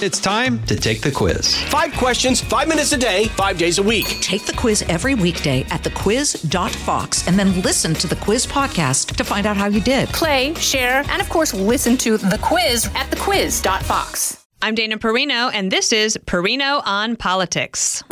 It's time to take the quiz. Five questions, five minutes a day, five days a week. Take the quiz every weekday at thequiz.fox and then listen to the quiz podcast to find out how you did. Play, share, and of course, listen to the quiz at thequiz.fox. I'm Dana Perino, and this is Perino on Politics.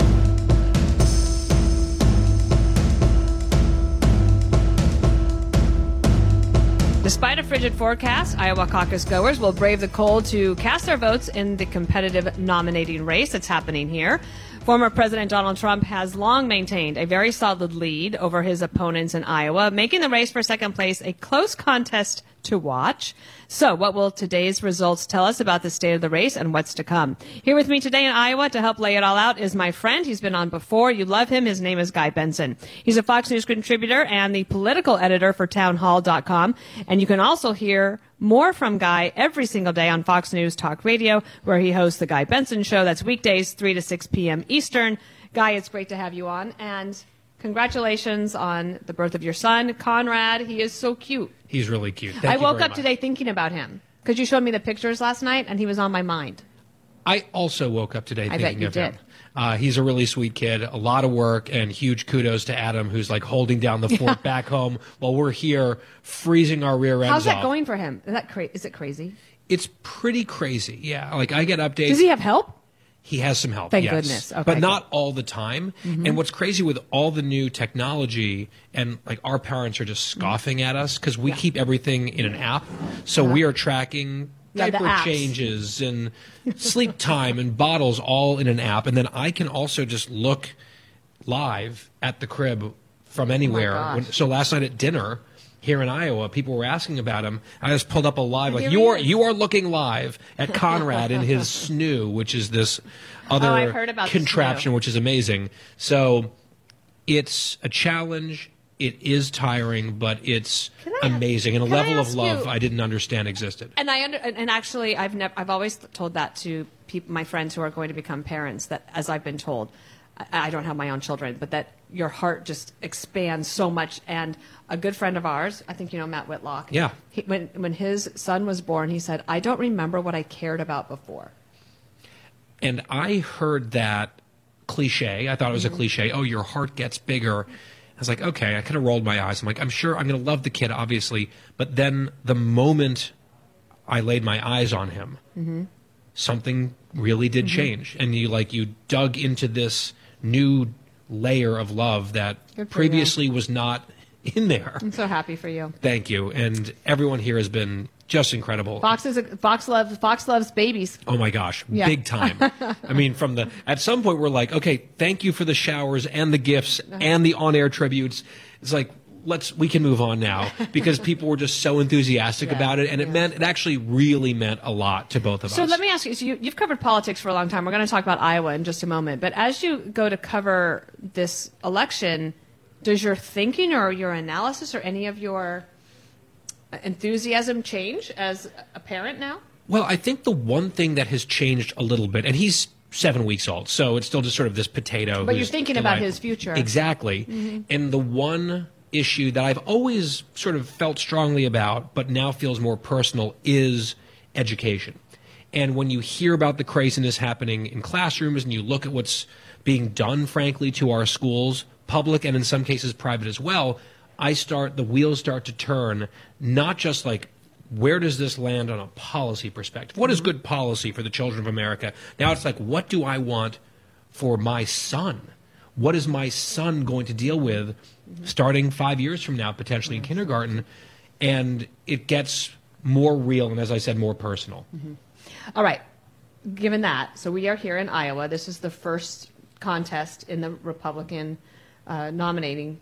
Despite a frigid forecast, Iowa caucus goers will brave the cold to cast their votes in the competitive nominating race that's happening here. Former President Donald Trump has long maintained a very solid lead over his opponents in Iowa, making the race for second place a close contest to watch. So, what will today's results tell us about the state of the race and what's to come? Here with me today in Iowa to help lay it all out is my friend. He's been on before. You love him. His name is Guy Benson. He's a Fox News contributor and the political editor for townhall.com. And you can also hear more from Guy every single day on Fox News Talk Radio, where he hosts the Guy Benson Show. That's weekdays, 3 to 6 p.m. Eastern. Guy, it's great to have you on. And congratulations on the birth of your son, Conrad. He is so cute. He's really cute. Thank I woke up much. today thinking about him because you showed me the pictures last night and he was on my mind. I also woke up today bet thinking you of did. him. Uh, he's a really sweet kid. A lot of work and huge kudos to Adam, who's like holding down the fort back home while we're here freezing our rear ends How's that off. going for him? Is that cra- is it crazy? It's pretty crazy. Yeah, like I get updates. Does he have help? He has some help. Thank yes. goodness. Okay, but not all the time. Mm-hmm. And what's crazy with all the new technology and like our parents are just scoffing at us because we keep everything in an app. So we are tracking Uh-huh. Yeah, diaper changes and sleep time and bottles all in an app. And then I can also just look live at the crib from anywhere. Oh. When- so last night at dinner here in Iowa, people were asking about him. I just pulled up a live like you are you are looking live at Conrad in his snoo, which is this oh, other Oh, heard about contraption, which is amazing. So it's a challenge. It is tiring, but it's I- amazing and a level of love you- I didn't understand existed. And I under, and and actually, I've never, I've always told that to people, my friends who are going to become parents. That as I've been told, I, I don't have my own children, but that your heart just expands so much. And a good friend of ours, I think you know Matt Whitlock. Yeah. He, when when his son was born, he said, "I don't remember what I cared about before." And I heard that cliche. I thought it was a Mm-hmm. cliche. Oh, your heart gets bigger. I was like, okay. I kind of rolled my eyes. I'm like, I'm sure I'm going to love the kid, obviously. But then the moment I laid my eyes on him, Mm-hmm. something really did change. And you like you dug into this new layer of love that for you. previously was not in there. I'm so happy for you. Thank you. And everyone here has been just incredible. Fox is a, Fox loves Fox loves babies. Oh my gosh, Yeah. big time. I mean, from the at some point we're like, okay, thank you for the showers and the gifts uh-huh. and the on-air tributes. It's like let's we can move on now because people were just so enthusiastic Yeah, about it, and it meant it actually really meant a lot to both of So us. So let me ask you, so you. You've covered politics for a long time. We're going to talk about Iowa in just a moment. But as you go to cover this election, does your thinking or your analysis or any of your enthusiasm change as a parent now? Well, I think the one thing that has changed a little bit, and he's seven weeks old, so it's still just sort of this potato. But you're thinking about his future. Exactly. Mm-hmm. And the one issue that I've always sort of felt strongly about, but now feels more personal, is education. And when you hear about the craziness happening in classrooms and you look at what's being done, frankly, to our schools, public and in some cases private as well, I start, the wheels start to turn, not just like, where does this land on a policy perspective? What is mm-hmm. good policy for the children of America? Now it's like, what do I want for my son? What is my son going to deal with starting five years from now, potentially in kindergarten? And it gets more real and, as I said, more personal. All right. Given that, so we are here in Iowa. This is the first contest in the Republican uh, nominating.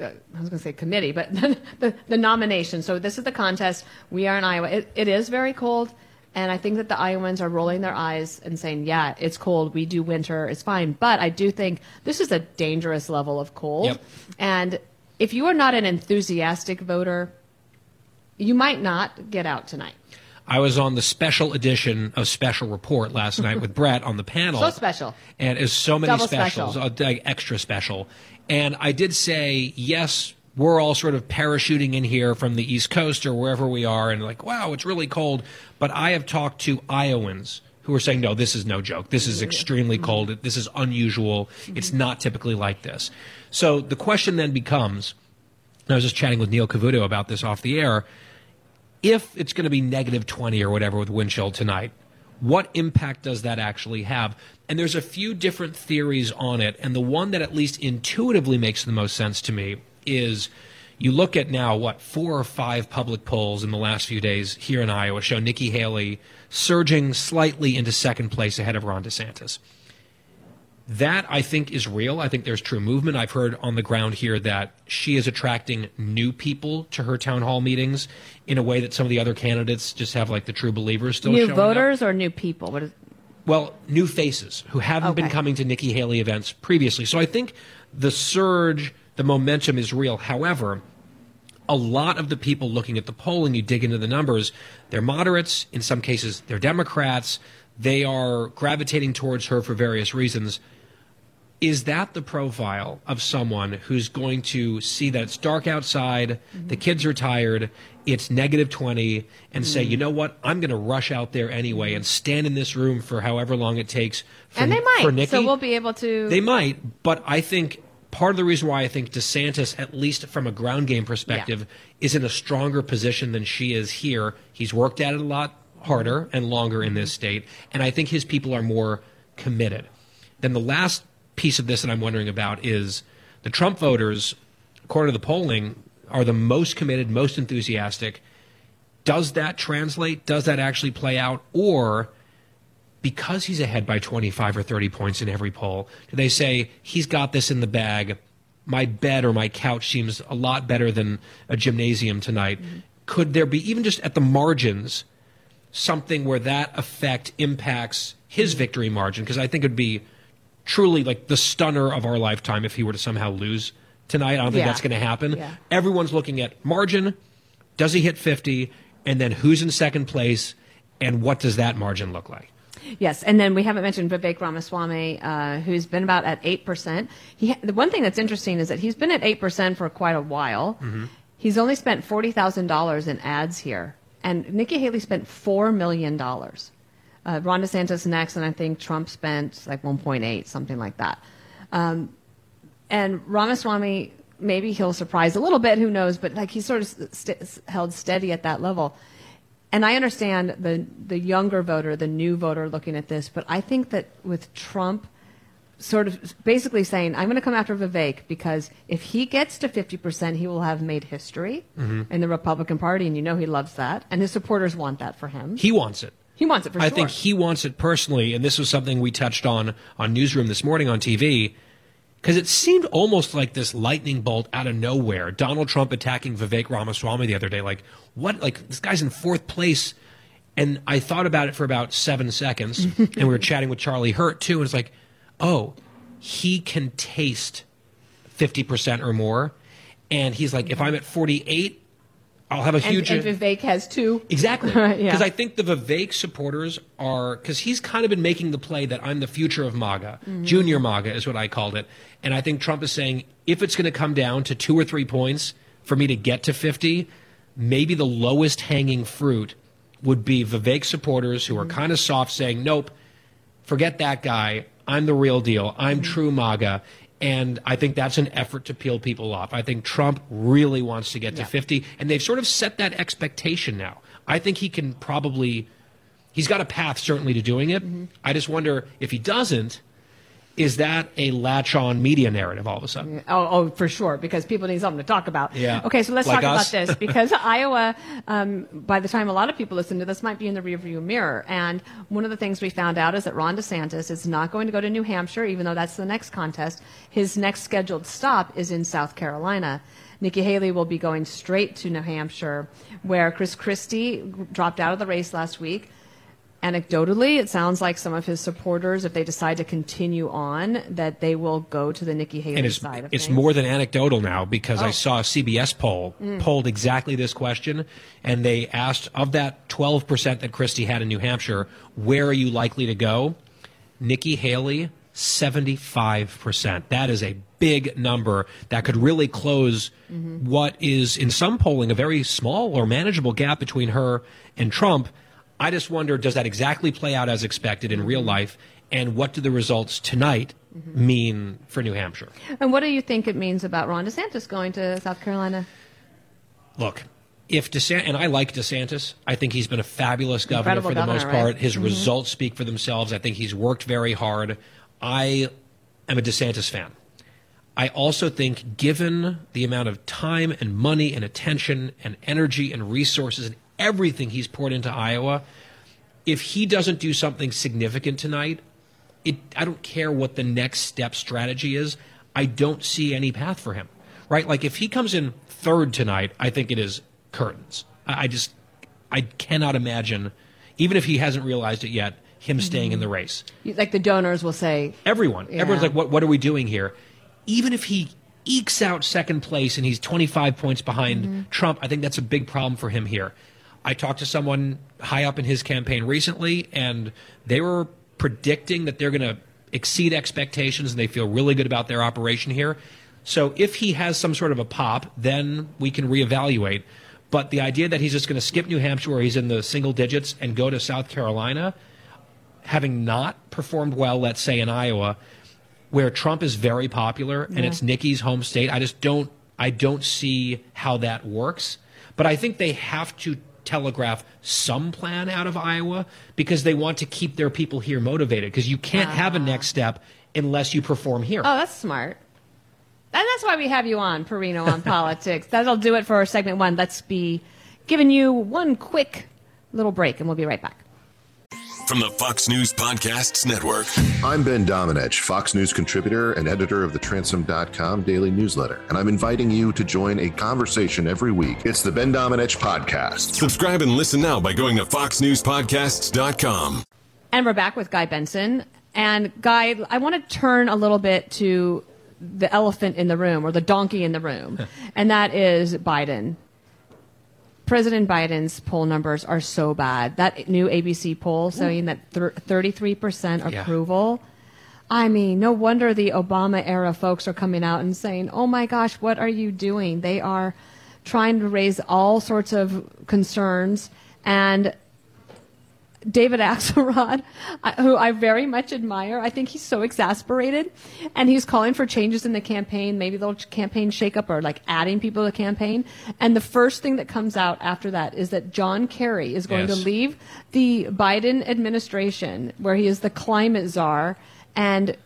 Uh, I was going to say committee, but the, the nomination. So this is the contest. We are in Iowa. It, it is very cold, and I think that the Iowans are rolling their eyes and saying, "Yeah, it's cold. We do winter. It's fine." But I do think this is a dangerous level of cold, Yep. and if you are not an enthusiastic voter, you might not get out tonight. I was on the special edition of Special Report last night with Bret on the panel. So special. And it's so many Double specials, special. uh, extra special. And I did say, yes, we're all sort of parachuting in here from the East Coast or wherever we are, and like, wow, it's really cold. But I have talked to Iowans who are saying, no, this is no joke. This is extremely mm-hmm. cold. This is unusual. It's mm-hmm. not typically like this. So the question then becomes, and I was just chatting with Neil Cavuto about this off the air. If it's going to be negative 20 or whatever with wind chill tonight, what impact does that actually have? And there's a few different theories on it. And the one that at least intuitively makes the most sense to me is you look at now, what, four or five public polls in the last few days here in Iowa show Nikki Haley surging slightly into second place ahead of Ron DeSantis. That I think is real. I think there's true movement. I've heard on the ground here that she is attracting new people to her town hall meetings in a way that some of the other candidates just have like the true believers still New voters up. or new people? What is, Well, new faces who haven't been coming to Nikki Haley events previously. So I think the surge, the momentum is real. However, a lot of the people looking at the poll and you dig into the numbers, they're moderates. In some cases, they're Democrats. They are gravitating towards her for various reasons. Is that the profile of someone who's going to see that it's dark outside, the mm-hmm. kids are tired, it's negative 20, and say, mm. you know what, I'm going to rush out there anyway and stand in this room for however long it takes for, and they might. for Nikki? So we'll be able to. They might, but I think part of the reason why I think DeSantis, at least from a ground game perspective, is in a stronger position than she is here. He's worked at it a lot harder and longer in this state, and I think his people are more committed. Then the last piece of this that I'm wondering about is the Trump voters, according to the polling, are the most committed, most enthusiastic. Does that translate? Does that actually play out? Or because he's ahead by 25 or 30 points in every poll, do they say he's got this in the bag? My bed or my couch seems a lot better than a gymnasium tonight. Mm-hmm. Could there be, even just at the margins, something where that effect impacts his mm-hmm. victory margin? Because I think it'd be truly like the stunner of our lifetime if he were to somehow lose tonight. I don't think Yeah. that's going to happen. Yeah. Everyone's looking at margin. Does he hit 50? And then who's in second place? And what does that margin look like? Yes, and then we haven't mentioned Vivek Ramaswamy, uh, who's been about at eight percent. He the one thing that's interesting is that he's been at eight percent for quite a while. He's only spent forty thousand dollars in ads here, and Nikki Haley spent four million dollars. Uh, Ron DeSantis next, and I think Trump spent like one point eight, something like that. Um, and Ramaswamy, maybe he'll surprise a little bit, who knows? But like he's sort of st- held steady at that level. And I understand the the younger voter, the new voter looking at this, but I think that with Trump sort of basically saying, I'm going to come after Vivek because if he gets to 50%, he will have made history mm-hmm. in the Republican Party, and you know he loves that, and his supporters want that for him. He wants it. He wants it for I sure. think he wants it personally, and this was something we touched on on Newsroom this morning on TV, because it seemed almost like this lightning bolt out of nowhere. Donald Trump attacking Vivek Ramaswamy the other day, like what? Like this guy's in fourth place, and I thought about it for about seven seconds, and we were chatting with Charlie Hurt too, and it's like, oh, he can taste fifty percent or more, and he's like, if I'm at forty eight. I'll have a huge and Vivek has two. Exactly. Yeah. Because I think the Vivek supporters are, because he's kind of been making the play that I'm the future of MAGA. Mm-hmm. Junior MAGA is what I called it. And I think Trump is saying if it's going to come down to two or three points for me to get to 50, maybe the lowest hanging fruit would be Vivek supporters who are Mm-hmm. kind of soft saying, nope, forget that guy. I'm the real deal. I'm true MAGA. And I think that's an effort to peel people off. I think Trump really wants to get to 50, and they've sort of set that expectation now. I think he can probably, he's got a path certainly to doing it. Mm-hmm. I just wonder if he doesn't, is that a latch on media narrative all of a sudden? Oh, oh, for sure, because people need something to talk about. Yeah. Okay, so let's Like talk us. about this because Iowa, um, by the time a lot of people listen to this, might be in the rearview mirror. And one of the things we found out is that Ron DeSantis is not going to go to New Hampshire, even though that's the next contest. His next scheduled stop is in South Carolina. Nikki Haley will be going straight to New Hampshire, where Chris Christie dropped out of the race last week. Anecdotally, it sounds like some of his supporters, if they decide to continue on, that they will go to the Nikki Haley And it's, side of it's things. more than anecdotal now because I Oh. saw a CBS poll Mm. polled exactly this question, and they asked of that 12% that Christie had in New Hampshire, where are you likely to go? Nikki Haley, 75%. That is a big number that could really close Mm-hmm. what is, in some polling, a very small or manageable gap between her and Trump. I just wonder does that exactly play out as expected in real life? And what do the results tonight mean for New Hampshire? And what do you think it means about Ron DeSantis going to South Carolina? Look, if DeSantis, and I like DeSantis, I think he's been a fabulous governor Incredible for the governor, most right? Mm-hmm. part. His results speak for themselves. I think he's worked very hard. I am a DeSantis fan. I also think, given the amount of time and money and attention and energy and resources and everything he's poured into Iowa, if he doesn't do something significant tonight, it, I don't care what the next step strategy is. I don't see any path for him, right? Like if he comes in third tonight, I think it is curtains. I, I just, I cannot imagine, even if he hasn't realized it yet, him staying in the mm-hmm. race. Like the donors will say, Everyone, Yeah. everyone's like, what, what are we doing here? Even if he ekes out second place and he's 25 points behind mm-hmm. Trump, I think that's a big problem for him here. I talked to someone high up in his campaign recently, and they were predicting that they're going to exceed expectations and they feel really good about their operation here. So if he has some sort of a pop, then we can reevaluate. But the idea that he's just going to skip New Hampshire where he's in the single digits and go to South Carolina, having not performed well, let's say in Iowa, where Trump is very popular and it's Nikki's home state, I just don't I don't see how that works. But I think they have to telegraph some plan out of Iowa because they want to keep their people here motivated because you can't have a next step unless you perform here. oh, that's smart. And that's why we have you on, Perino, on politics. That'll do it for segment one. Let's be giving you one quick little break, and we'll be right back. From the Fox News Podcasts Network. I'm Ben Domenech, Fox News contributor and editor of the Transom.com daily newsletter, and I'm inviting you to join a conversation every week. It's the Ben Domenech Podcast. Subscribe and listen now by going to foxnewspodcasts.com. And we're back with Guy Benson. And Guy, I want to turn a little bit to the elephant in the room or the donkey in the room, and that is Biden. President Biden's poll numbers are so bad. That new ABC poll saying that thir- 33% Yeah. approval. I mean, no wonder the Obama era folks are coming out and saying, oh my gosh, what are you doing? They are trying to raise all sorts of concerns. And David Axelrod, who I very much admire. I think he's so exasperated, and he's calling for changes in the campaign, maybe a little campaign shakeup or like adding people to the campaign. And the first thing that comes out after that is that John Kerry is going Yes. to leave the Biden administration, where he is the climate czar, and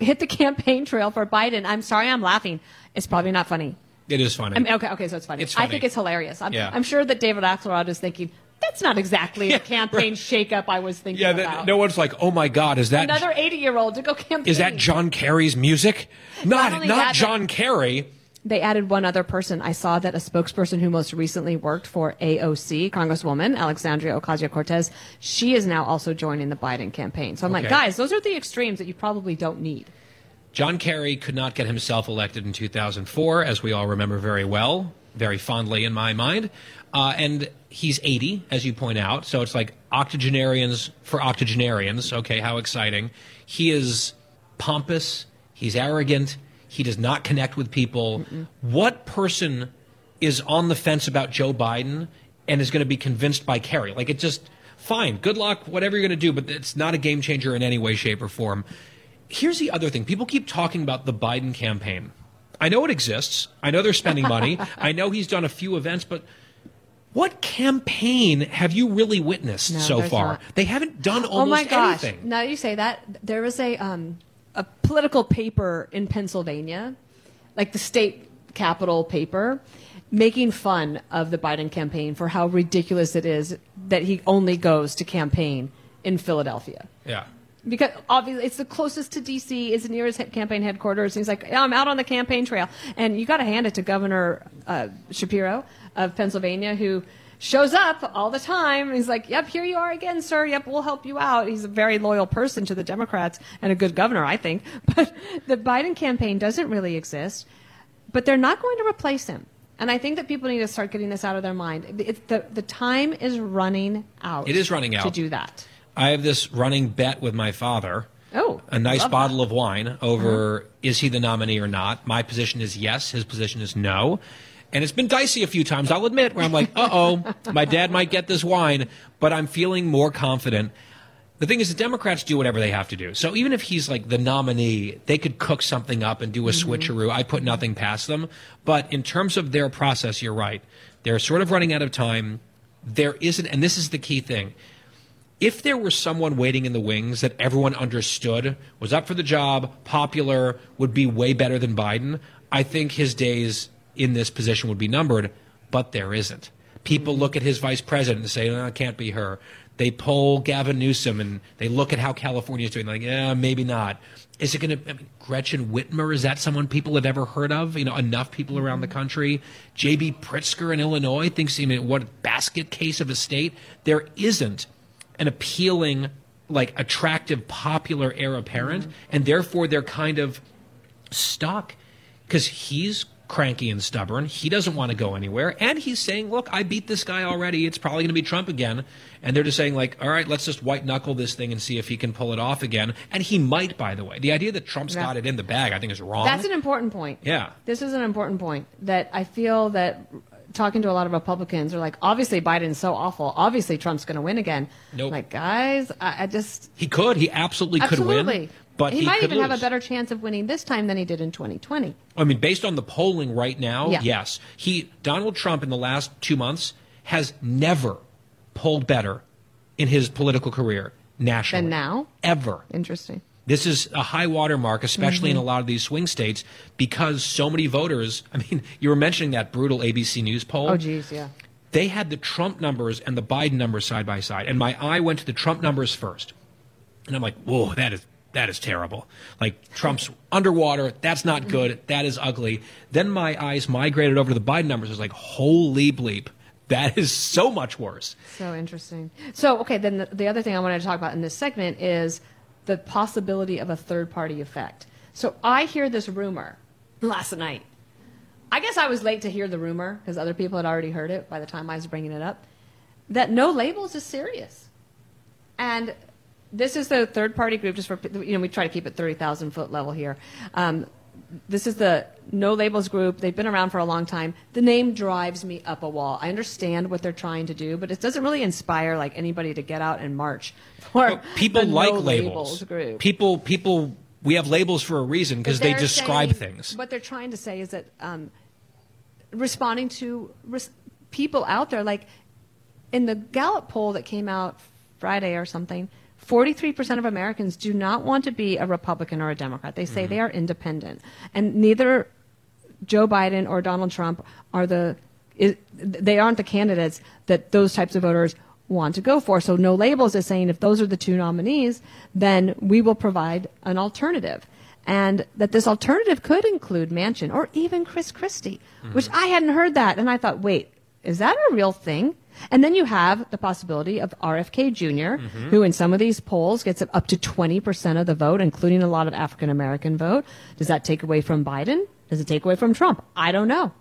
hit the campaign trail for Biden. I'm sorry, I'm laughing. It's probably not funny. It is funny. I mean, okay, okay, so it's funny. It's funny. I think it's hilarious. I'm, Yeah. I'm sure that David Axelrod is thinking, that's not exactly the campaign shakeup I was thinking yeah, that, no one's like, oh my God, is that Another 80 year old to go campaign. is that John Kerry's music? Not only not that, John Kerry. They added one other person. I saw that a spokesperson who most recently worked for AOC, Congresswoman Alexandria Ocasio Cortez, she is now also joining the Biden campaign. So I'm like, guys, those are the extremes that you probably don't need. John Kerry could not get himself elected in 2004, as we all remember very well, very fondly in my mind. Uh, and he's 80, as you point out. So it's like octogenarians for octogenarians. Okay, how exciting. He is pompous, he's arrogant, he does not connect with people. What person is on the fence about Joe Biden and is going to be convinced by Kerry? Like, it just, fine, good luck, whatever you're going to do, but it's not a game changer in any way, shape, or form. Here's the other thing people keep talking about the Biden campaign. I know it exists. I know they're spending money. I know he's done a few events, but what campaign have you really witnessed No, so far? not. They haven't done almost oh my gosh! anything. Now you say that there was a um, a political paper in Pennsylvania, like the state capital paper, making fun of the Biden campaign for how ridiculous it is that he only goes to campaign in Philadelphia. Yeah. Because obviously it's the closest to D.C. It's near his campaign headquarters. He's like, I'm out on the campaign trail, and you got to hand it to Governor uh, Shapiro of Pennsylvania, who shows up all the time. He's like, "Yep, here you are again, sir. Yep, we'll help you out." He's a very loyal person to the Democrats and a good governor, I think. But the Biden campaign doesn't really exist, but they're not going to replace him. And I think that people need to start getting this out of their mind. It's the the time is running out. It is running out. to do that. I have this running bet with my father. Oh, a nice bottle that. of wine over is he the nominee or not. My position is yes, his position is no. And it's been dicey a few times, I'll admit, where I'm like, uh oh, my dad might get this wine, but I'm feeling more confident. The thing is, the Democrats do whatever they have to do. So even if he's like the nominee, they could cook something up and do a switcheroo. I put nothing past them. But in terms of their process, you're right. They're sort of running out of time. There isn't, and this is the key thing. If there were someone waiting in the wings that everyone understood was up for the job, popular, would be way better than Biden, I think his days in this position would be numbered, but there isn't. People look at his vice president and say, no, it can't be her. They poll Gavin Newsom and they look at how California is doing, like, yeah, maybe not. Is it going to, mean, Gretchen Whitmer, is that someone people have ever heard of? You know, enough people around the country. J.B. Pritzker in Illinois thinks, I mean, what basket case of a state? There isn't an appealing, like, attractive, popular heir apparent, mm-hmm. and therefore they're kind of stuck because he's cranky and stubborn. He doesn't want to go anywhere. And he's saying, look, I beat this guy already. It's probably going to be Trump again. And they're just saying, like, all right, let's just white knuckle this thing and see if he can pull it off again. And he might, by the way. The idea that Trump's Yeah. got it in the bag, I think, is wrong. That's an important point. Yeah. This is an important point that I feel that talking to a lot of Republicans are like, obviously Biden's so awful. Obviously Trump's going to win again. Nope. Like, guys, I, I just. he could. He absolutely could absolutely. win. But he, he, might could even have a better chance of winning this time than he did in 2020. I mean, based on the polling right now, Yeah. yes. He Donald Trump in the last two months has never polled better in his political career nationally. Than now? Ever. Interesting. This is a high water mark, especially in Mm-hmm. a lot of these swing states, because so many voters. I mean, you were mentioning that brutal ABC News poll. Oh, geez, yeah. They had the Trump numbers and the Biden numbers side by side, and my eye went to the Trump numbers first, and I'm like, "Whoa, that is that is terrible." Like Trump's underwater. That's not good. That is ugly. Then my eyes migrated over to the Biden numbers. I was like, "Holy bleep, that is so much worse." So interesting. So, okay, then the, the other thing I wanted to talk about in this segment is the possibility of a third party effect. So, I hear this rumor last night. I guess I was late to hear the rumor because other people had already heard it by the time I was bringing it up that no labels is serious. And this is the third party group, just for, you know, we try to keep it 30,000 foot level here. Um, this is the No Labels group. They've been around for a long time. The name drives me up a wall. I understand what they're trying to do, but it doesn't really inspire like anybody to get out and march for people like No labels. group. People, people, we have labels for a reason because they describe saying- things. What they're trying to say is that um, responding to res- people out there, like in the Gallup poll that came out Friday or something, 43% of Americans do not want to be a Republican or a Democrat. They say mm-hmm. they are independent. And neither Joe Biden or Donald Trump are the is, they aren't the candidates that those types of voters want to go for. So no labels is saying if those are the two nominees, then we will provide an alternative. And that this alternative could include Manchin or even Chris Christie, which mm-hmm. I hadn't heard that. And I thought, wait, is that a real thing? And then you have the possibility of RFK junior mm-hmm. who in some of these polls gets up to 20% of the vote, including a lot of African American vote. Does that take away from Biden? Does it take away from Trump? I don't know.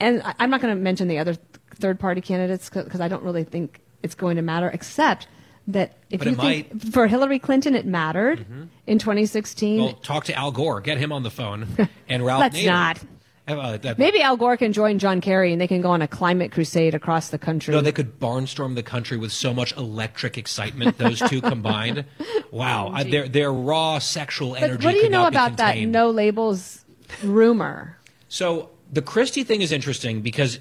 And I- I'm not going to mention the other third party candidates because I don't really think it's going to matter, except that if But you think for Hillary Clinton it mattered mm-hmm. in 2016, Well, talk to Al Gore. Get him on the phone. And Ralph Let's Nader. not. Uh, that- maybe Al Gore can join John Kerry and they can go on a climate crusade across the country. No, they could barnstorm the country with so much electric excitement. Those two combined, wow! I, their their raw sexual energy. but what do you know about that no labels rumor? So the Christie thing is interesting because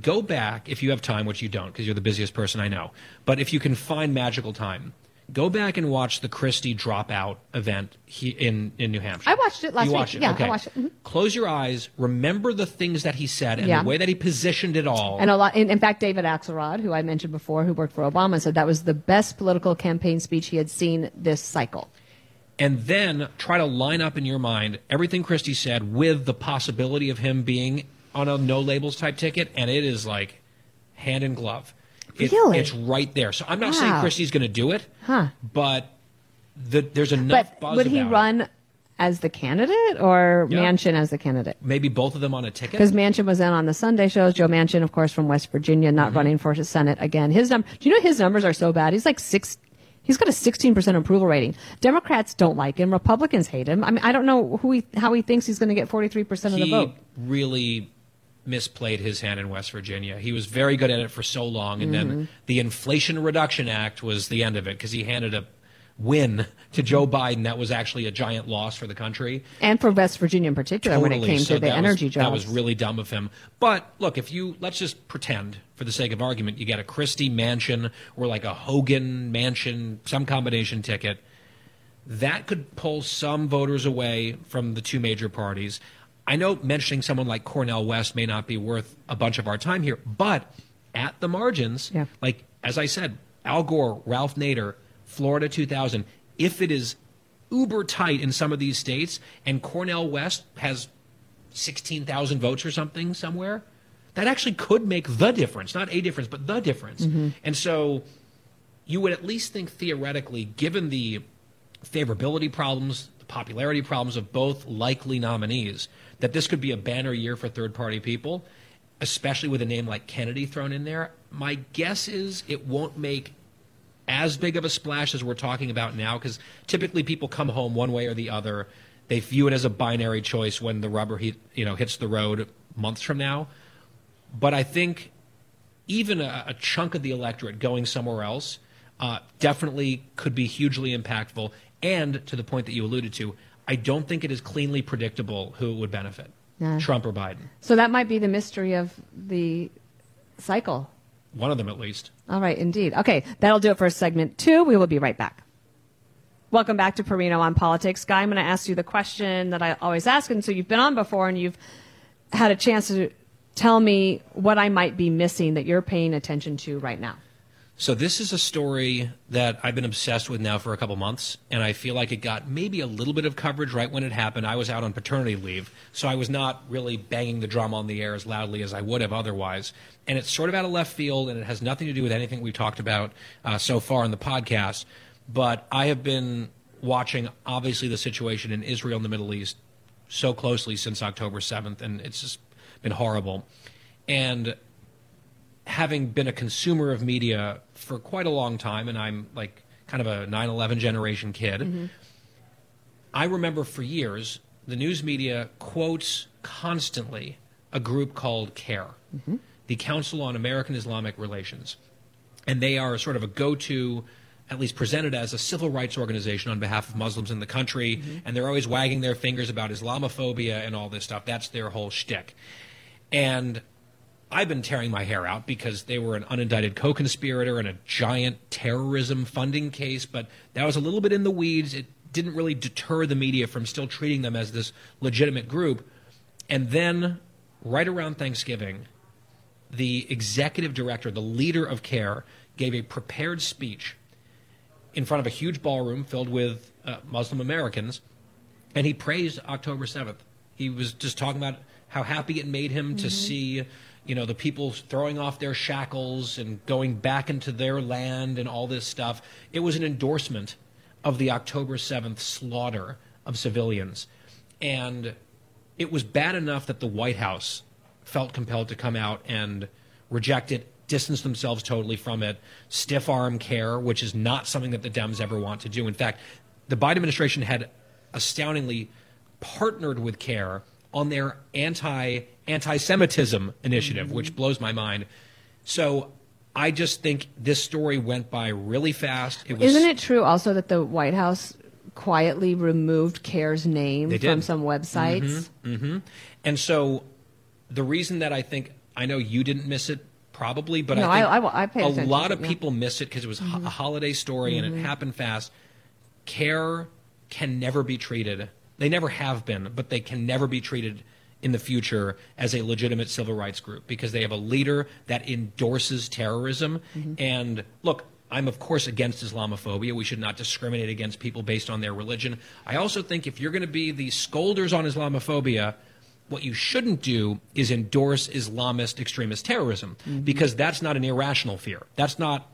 go back if you have time, which you don't because you're the busiest person I know. But if you can find magical time, go back and watch the Christie dropout event he, in in New Hampshire. I watched it last you week. It? Yeah, I watched it. Mhm. Close your eyes. Remember the things that he said and Yeah. the way that he positioned it all. And a lot. In, in fact, David Axelrod, who I mentioned before, who worked for Obama, said that was the best political campaign speech he had seen this cycle. and then try to line up in your mind everything Christie said with the possibility of him being on a no labels type ticket, and it is like hand in glove. It- Really? It's right there. So I'm not saying Christie's going to do it, Huh. but the, there's enough But would he about it. run as the candidate or Yeah. Manchin as the candidate? Maybe both of them on a ticket. Because Manchin was in on the Sunday shows. Joe Manchin, of course, from West Virginia, Mm-hmm. not running for his Senate again. His num- Do you know his numbers are so bad? He's like six. He's got a 16% approval rating. Democrats don't like him. Republicans hate him. I mean, I don't know who he, how he thinks he's going to get 43% of the he vote. really misplayed his hand in West Virginia. He was very good at it for so long, and Mm-hmm. then the Inflation Reduction Act was the end of it because he handed a win to Joe Biden that was actually a giant loss for the country. And for West Virginia in particular when it came So to the energy was, jobs. That was really dumb of him. But look, if you let's just pretend, for the sake of argument, you get a Christie Manchin or like a Hogan Manchin, some combination ticket. That could pull some voters away from the two major parties. I know mentioning someone like Cornel West may not be worth a bunch of our time here, but at the margins, Yeah. like as I said, Al Gore, Ralph Nader, Florida 2000, if it is uber tight in some of these states and Cornel West has 16,000 votes or something somewhere, that actually could make the difference. Not a difference, but the difference. Mm-hmm. And so you would at least think theoretically, given the favorability problems, the popularity problems of both likely nominees, that this could be a banner year for third party people, especially with a name like Kennedy thrown in there. My guess is it won't make as big of a splash as we're talking about now because typically people come home one way or the other. They view it as a binary choice when the rubber you know, hits the road months from now. But I think even a, a chunk of the electorate going somewhere else uh, definitely could be hugely impactful. And to the point that you alluded to, I don't think it is cleanly predictable who it would benefit, Trump or Biden. so that might be the mystery of the cycle. One of them, at least. All right, indeed. Okay, that'll do it for segment two. We will be right back. Welcome back to Perino on Politics. Guy, I'm going to ask you the question that I always ask. And so you've been on before and you've had a chance to tell me what I might be missing that you're paying attention to right now. So this is a story that I've been obsessed with now for a couple months, and I feel like it got maybe a little bit of coverage right when it happened. I was out on paternity leave, so I was not really banging the drum on the air as loudly as I would have otherwise. And it's sort of out of left field, and it has nothing to do with anything we've talked about uh, so far in the podcast. But I have been watching, obviously, the situation in Israel and the Middle East so closely since October 7th, and it's just been horrible. And having been a consumer of media for quite a long time, and I'm like kind of a 9 11 generation kid, mm-hmm. I remember for years the news media quotes constantly a group called CAIR, mm-hmm. the Council on American Islamic Relations. And they are sort of a go to, at least presented as a civil rights organization on behalf of Muslims in the country. Mm-hmm. And they're always wagging their fingers about Islamophobia and all this stuff. That's their whole shtick. And I've been tearing my hair out because they were an unindicted co conspirator in a giant terrorism funding case, but that was a little bit in the weeds. It didn't really deter the media from still treating them as this legitimate group. And then, right around Thanksgiving, the executive director, the leader of CAIR, gave a prepared speech in front of a huge ballroom filled with uh, Muslim Americans, and he praised October 7th. He was just talking about how happy it made him to see, you know, the people throwing off their shackles and going back into their land and all this stuff. It was an endorsement of the October 7th slaughter of civilians. And it was bad enough that the White House felt compelled to come out and reject it, distance themselves totally from it, stiff arm CAIR, which is not something that the Dems ever want to do. In fact, the Biden administration had astoundingly partnered with CAIR on their anti anti Semitism initiative, which mm-hmm. blows my mind. So I just think this story went by really fast. It was, Isn't it true also that the White House quietly removed CAIR's name from some websites? Mm-hmm. Mm-hmm. And so the reason that I think I know you didn't miss it probably, but No, I think I- I- I paid a lot of yeah. people miss it because it was ho- a holiday story and it happened fast. CAIR can never be treated. They never have been, but they can never be treated in the future as a legitimate civil rights group because they have a leader that endorses terrorism. Mm-hmm. And look, I'm of course against Islamophobia. We should not discriminate against people based on their religion. I also think if you're going to be the scolders on Islamophobia, what you shouldn't do is endorse Islamist extremist terrorism mm-hmm. because that's not an irrational fear. That's not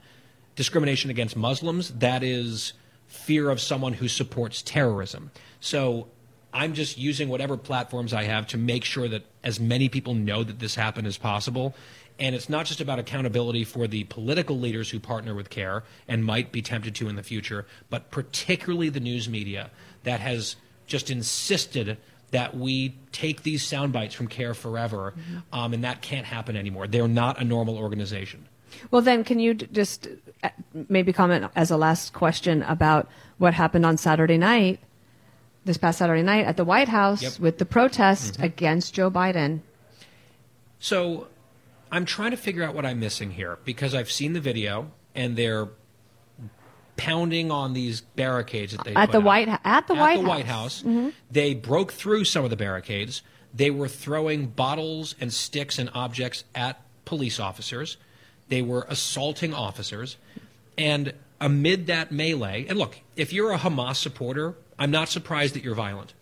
discrimination against Muslims. That is fear of someone who supports terrorism. So I'm just using whatever platforms I have to make sure that as many people know that this happened as possible. And it's not just about accountability for the political leaders who partner with CAIR and might be tempted to in the future, but particularly the news media that has just insisted that we take these sound bites from CAIR forever, um, and that can't happen anymore. They're not a normal organization. Well, then, can you d- just uh, maybe comment as a last question about what happened on Saturday night, this past Saturday night at the White House Yep. with the protest Mhm. against Joe Biden? So I'm trying to figure out what I'm missing here because I've seen the video and they're pounding on these barricades that they At the out. White at the At White the House. White House. Mhm. They broke through some of the barricades. They were throwing bottles and sticks and objects at police officers. They were assaulting officers. And amid that melee, and look, if you're a Hamas supporter, I'm not surprised that you're violent.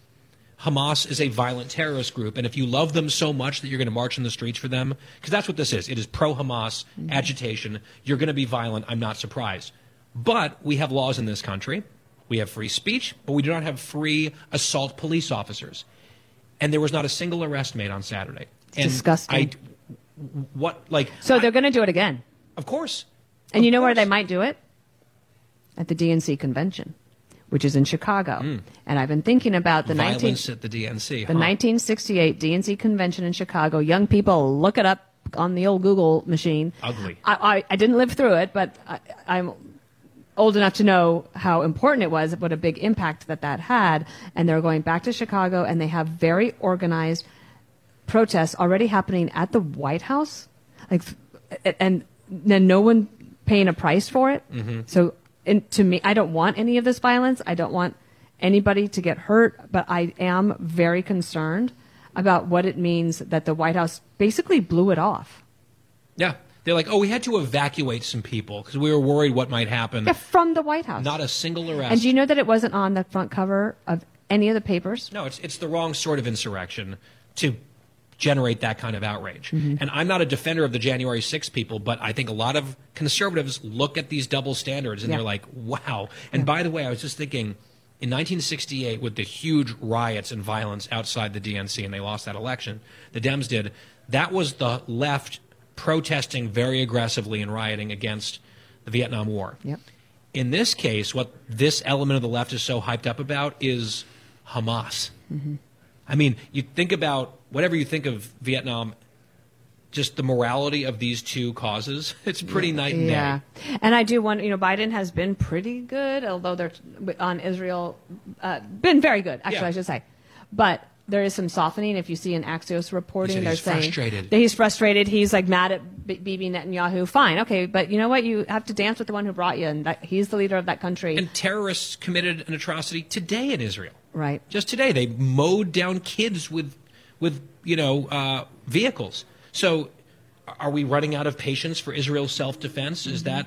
Hamas is a violent terrorist group, and if you love them so much that you're going to march in the streets for them, because that's what this is, it is pro Hamas mm-hmm. agitation, you're going to be violent. I'm not surprised. But we have laws in this country. We have free speech, but we do not have free assault police officers. And there was not a single arrest made on Saturday. and disgusting. I, what, like, So they're going to do it again. of course. And you know where they might do it? At the DNC convention, which is in Chicago. And I've been thinking about the 19, Hmm. At the DNC. the huh? 1968 DNC convention in Chicago. Young people, look it up on the old Google machine. Ugly. I, I, I didn't live through it, but I, I'm old enough to know how important it was, what a big impact that that had. And they're going back to Chicago, and they have very organized protests already happening at the White House, like, and then no one paying a price for it. Mhm. So, and to me, I don't want any of this violence. I don't want anybody to get hurt, but I am very concerned about what it means that the White House basically blew it off. Yeah. They're like, oh, we had to evacuate some people because we were worried what might happen. Yeah, from the White House. Not a single arrest. And do you know that it wasn't on the front cover of any of the papers? No, it's it's the wrong sort of insurrection to generate that kind of outrage. Mhm. And I'm not a defender of the January 6 people, but I think a lot of conservatives look at these double standards and Yeah. they're like, "Wow." And by the way, I was just thinking in 1968 with the huge riots and violence outside the DNC and they lost that election, the Dems did. That was the left protesting very aggressively and rioting against the Vietnam War. Yep. In this case, what this element of the left is so hyped up about is Hamas. Mm-hmm. I mean, you think about whatever you think of Vietnam, just the morality of these two causes, it's pretty night and yeah. day. Yeah, and I do want, you know, Biden has been pretty good, although they're on Israel, uh, been very good, actually, Yeah. I should say. But there is some softening. If you see in Axios reporting, they're he's saying frustrated. that he's frustrated. He's like mad at Bibi Netanyahu. Fine, okay, but you know what? You have to dance with the one who brought you, and that, he's the leader of that country. And terrorists committed an atrocity today in Israel. right. Just today, they mowed down kids with, with you know, uh, vehicles. So, are we running out of patience for Israel's self-defense? Is Mm-hmm. that,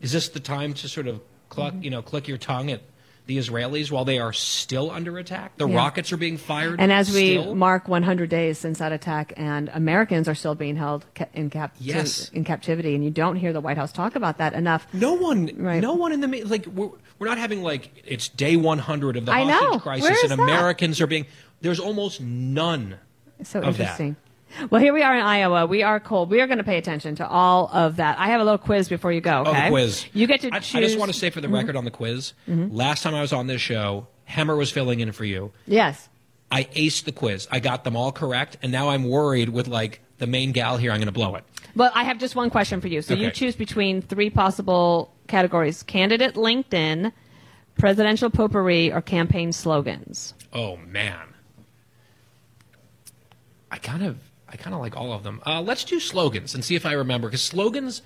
is this the time to sort of cluck, you know, click your tongue at the Israelis while they are still under attack? The Yeah. rockets are being fired. And as we still? mark 100 days since that attack, and Americans are still being held in, cap- Yes. in captivity, and you don't hear the White House talk about that enough. No one, no one in the like we're, we're not having like it's day 100 of the I hostage know. crisis and that? Americans are being there's almost none So of that. Well, here we are in Iowa. We are cold. We are going to pay attention to all of that. I have a little quiz before you go. Oh, Okay. the quiz. You get to I, choose. I just want to say for the Mhm. record on the quiz, Mhm. last time I was on this show, Hemmer was filling in for you. Yes. I aced the quiz. I got them all correct, and now I'm worried with like the main gal here. I'm going to blow it. Well, I have just one question for you. So you choose between three possible categories: candidate LinkedIn, presidential potpourri, or campaign slogans. Oh man, I kind of, I kind of like all of them. Uh, let's do slogans and see if I remember because slogans.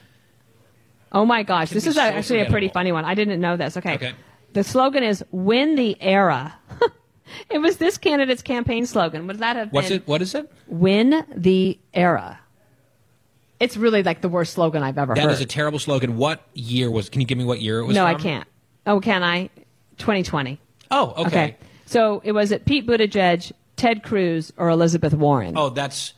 Oh my gosh, this is so actually a pretty funny one. I didn't know this. Okay. Okay. The slogan is "Win the Era." it was this candidate's campaign slogan. Would that have What's been it? What is it? "Win the Era"? It's really like the worst slogan I've ever That heard. is a terrible slogan. What year was? Can you give me what year it was? no, I can't. Oh, can I? 2020. Oh, okay. So it was it Pete Buttigieg, Ted Cruz, or Elizabeth Warren? Oh, that's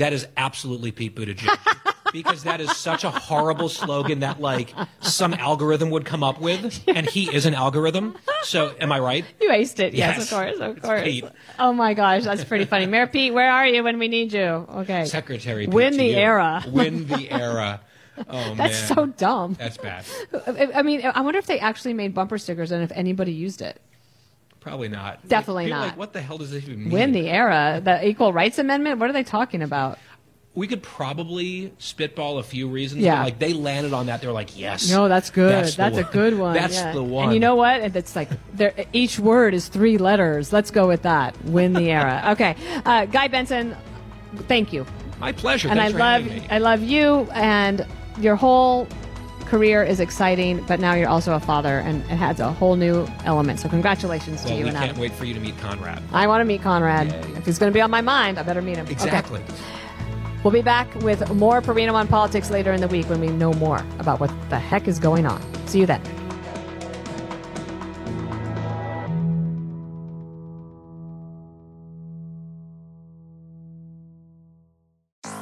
that is absolutely Pete Buttigieg. because that is such a horrible slogan that like some algorithm would come up with, and he is an algorithm. So, am I right? You aced it. Yes, Yes. of course, of It's course. Pete. Oh my gosh, that's pretty funny. Mayor Pete, where are you when we need you? Okay. Secretary. Pete, Win the you. era. Win the era. Oh That's man, so dumb. That's bad. I I mean, I wonder if they actually made bumper stickers and if anybody used it. Probably not. Definitely are not. Like, what the hell does this even mean? Win the era, the Equal Rights Amendment. What are they talking about? we could probably spitball a few reasons. Yeah. Like they landed on that. They're like, yes. No, that's good. That's That's, a one. good one. That's yeah. the one. And you know what? It's like each word is three letters. Let's go with that. Win the era. Okay, uh, Guy Benson, thank you. My pleasure. and I Thanks for love. I love you and your whole career is exciting, but now you're also a father and it adds a whole new element. So congratulations to well, you we and um, can't Adam. wait for you to meet Conrad. I want to meet Conrad. Yay. If he's going to be on my mind, I better meet him. Okay. Exactly. We'll be back with more Perino on politics later in the week when we know more about what the heck is going on. See you then.